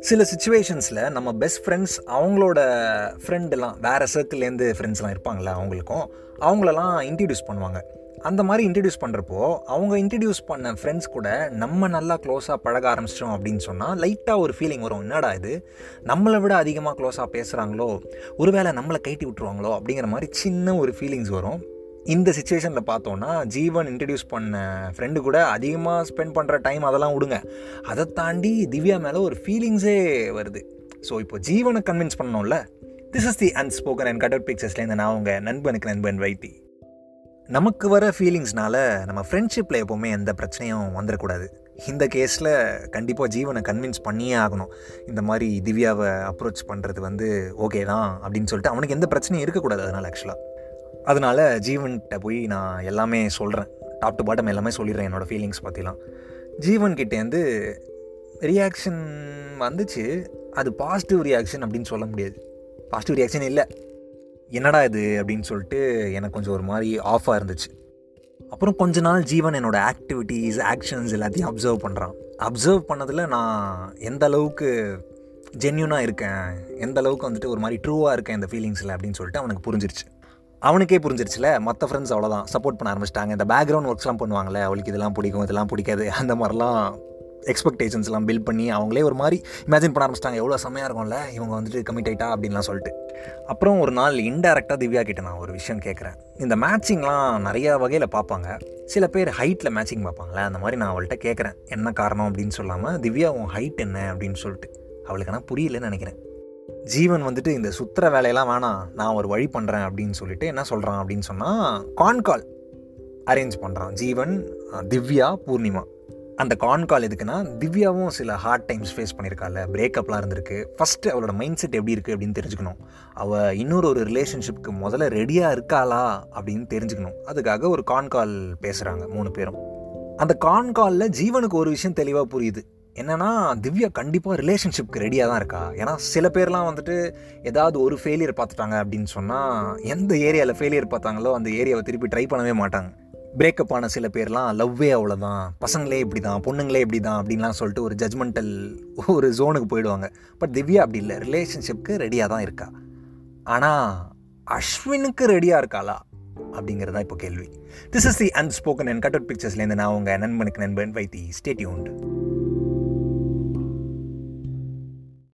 சில சுச்சுவேஷன்ஸில் நம்ம best friends அவங்களோட ஃப்ரெண்டெல்லாம் வேறு சர்க்கிள்லேருந்து ஃப்ரெண்ட்ஸ்லாம் இருப்பாங்களே அவங்களுக்கும் அவங்களெல்லாம் இன்ட்ரடியூஸ் பண்ணுவாங்க. அந்த மாதிரி இன்ட்ரடியூஸ் பண்ணுறப்போ அவங்க இன்ட்ரடியூஸ் பண்ண ஃப்ரெண்ட்ஸ் கூட நம்ம நல்லா க்ளோஸாக பழக ஆரம்பிச்சிட்டோம் அப்படின்னு சொன்னால் லைட்டாக ஒரு ஃபீலிங் வரும். என்னடா இது? நம்மளை விட அதிகமாக க்ளோஸாக பேசுகிறாங்களோ ஒருவேளை நம்மளை கைட்டி விட்டுருவாங்களோ? அப்படிங்கிற மாதிரி சின்ன ஒரு ஃபீலிங்ஸ் வரும். இந்த சுச்சுவேஷனில் பார்த்தோன்னா ஜீவன் இன்ட்ரடியூஸ் பண்ண ஃப்ரெண்டு கூட அதிகமாக ஸ்பெண்ட் பண்ணுற டைம் அதெல்லாம் விடுங்க. அதை தாண்டி திவ்யா மேலே ஒரு ஃபீலிங்ஸே வருது. ஸோ இப்போ ஜீவனை கன்வின்ஸ் பண்ணோம்ல this is the unspoken and cut out பிக்சர்ஸ்லேருந்து நான் உங்கள் நண்பனுக்கு நண்பன் வைத்தி. நமக்கு வர ஃபீலிங்ஸ்னால நம்ம ஃப்ரெண்ட்ஷிப்பில் எப்போவுமே எந்த பிரச்சனையும் வந்துடக்கூடாது இந்த கேஸில் கண்டிப்பாக ஜீவனை கன்வின்ஸ் பண்ணியே ஆகணும். இந்த மாதிரி திவ்யாவை அப்ரோச் பண்ணுறது வந்து ஓகே தான் அப்படின்னு சொல்லிட்டு அவனுக்கு எந்த பிரச்சனையும் இருக்கக்கூடாது அதனால் ஆக்சுவலாக அதனால் ஜீவன்கிட்ட போய் நான் எல்லாமே சொல்கிறேன் டாப் டு பாட்டம் எல்லாமே சொல்லிடுறேன் என்னோடய ஃபீலிங்ஸ் பற்றிலாம் ஜீவன்கிட்டேருந்து ரியாக்ஷன் வந்துச்சு. அது பாசிட்டிவ் ரியாக்ஷன் அப்படின்னு சொல்ல முடியாது. பாசிட்டிவ் ரியாக்ஷன் இல்லை. என்னடா இது அப்படின்னு சொல்லிட்டு எனக்கு கொஞ்சம் ஒரு மாதிரி ஆஃபாக இருந்துச்சு. அப்புறம் கொஞ்ச நாள் ஜீவன் என்னோடய ஆக்டிவிட்டீஸ் ஆக்ஷன்ஸ் எல்லாத்தையும் அப்சர்வ் பண்ணுறான் அப்சர்வ் பண்ணதில் நான் எந்த அளவுக்கு ஜென்யூனாக இருக்கேன் எந்த அளவுக்கு வந்துட்டு ஒரு மாதிரி ட்ரூவாக இருக்கேன் இந்த ஃபீலிங்ஸில் அப்படின்னு சொல்லிட்டு அவனுக்கு புரிஞ்சிருச்சு. அவனுக்கே புரிஞ்சிருச்சுல மற்ற ஃப்ரெண்ட்ஸ் அவ்வளோதான் சப்போர்ட் பண்ண ஆரம்பிச்சிட்டாங்க. இந்த பேக்ரவுண்ட் ஒர்க்ஸ்லாம் பண்ணுவாங்களே அவளுக்கு இதெல்லாம் பிடிக்கும் இதெல்லாம் பிடிக்காது. அந்த மாதிரிலாம் எக்ஸ்பெக்டேஷன்ஸ்லாம் பில்ட் பண்ணி அவங்களே ஒரு மாதிரி இமேஜின் பண்ண ஆரம்பிச்சிட்டாங்க. எவ்வளோ செம்மையாக இருக்கும்ல இவங்க வந்துட்டு கமிட் ஆகிட்டா அப்படின்லாம் சொல்லிட்டு. அப்புறம் ஒரு நாள் இன்டெரக்டாக திவ்யா கிட்ட நான் ஒரு விஷயம் கேட்குறேன் இந்த மேட்சிங்லாம் நிறையா வகையில் பார்ப்பாங்க. சில பேர் ஹைட்டில் மேட்சிங் பார்ப்பாங்களே அந்த மாதிரி நான் அவள்கிட்ட கேட்குறேன் என்ன காரணம் அப்படின்னு சொல்லாமல் திவ்யா உன் ஹைட் என்ன அப்படின்னு சொல்லிட்டு. அவளுக்கு ஆனால் புரியலன்னு நினைக்கிறேன். ஜீவன் வந்துட்டு இந்த சுத்துற வேலையெல்லாம் வேணாம் நான் ஒரு வழி பண்ணுறேன் அப்படின்னு சொல்லிட்டு என்ன சொல்கிறான் அப்படின்னு சொன்னால் கான் கால் அரேஞ்ச் பண்ணுறான் ஜீவன் திவ்யா பூர்ணிமா. அந்த கான்கால் எதுக்குன்னா திவ்யாவும் சில ஹார்ட் டைம்ஸ் ஃபேஸ் பண்ணியிருக்காள் பிரேக்கப்லாம் இருந்திருக்கு. ஃபஸ்ட்டு அவளோட மைண்ட் செட் எப்படி இருக்குது அப்படின்னு தெரிஞ்சுக்கணும். அவள் இன்னொரு ஒரு ரிலேஷன்ஷிப்க்கு முதல்ல ரெடியாக இருக்காளா அப்படின்னு தெரிஞ்சுக்கணும். அதுக்காக ஒரு கான்கால் பேசுகிறாங்க மூணு பேரும். அந்த கான்காலில் ஜீவனுக்கு ஒரு விஷயம் தெளிவாக புரியுது. என்னென்னா திவ்யா கண்டிப்பாக ரிலேஷன்ஷிப்க்கு ரெடியாக தான் இருக்கா? ஏன்னா சில பேர்லாம் வந்துட்டு ஏதாவது ஒரு ஃபெயிலியர் பார்த்துட்டாங்க அப்படின்னு சொன்னால் எந்த ஏரியாவில் ஃபெயிலியர் பார்த்தாங்களோ அந்த ஏரியாவை திருப்பி ட்ரை பண்ணவே மாட்டாங்க. பிரேக்கப் ஆன சில பேர்லாம் லவ்வே அவ்வளோதான் பசங்களே இப்படி தான் பொண்ணுங்களே இப்படி தான் அப்படின்லாம் சொல்லிட்டு ஒரு ஜட்மெண்டல் ஒரு ஜோனுக்கு போயிடுவாங்க. பட் திவ்யா அப்படி இல்லை. ரிலேஷன்ஷிப்க்கு ரெடியாக தான் இருக்கா? ஆனால் அஸ்வினுக்கு ரெடியாக இருக்காளா? அப்படிங்கிறது தான் இப்போ கேள்வி. This is the unspoken and cut out பிக்சர்ஸ்லேருந்து நான் உங்கள் நண்பனுக்கு நண்பன் வைத்தி. உண்டு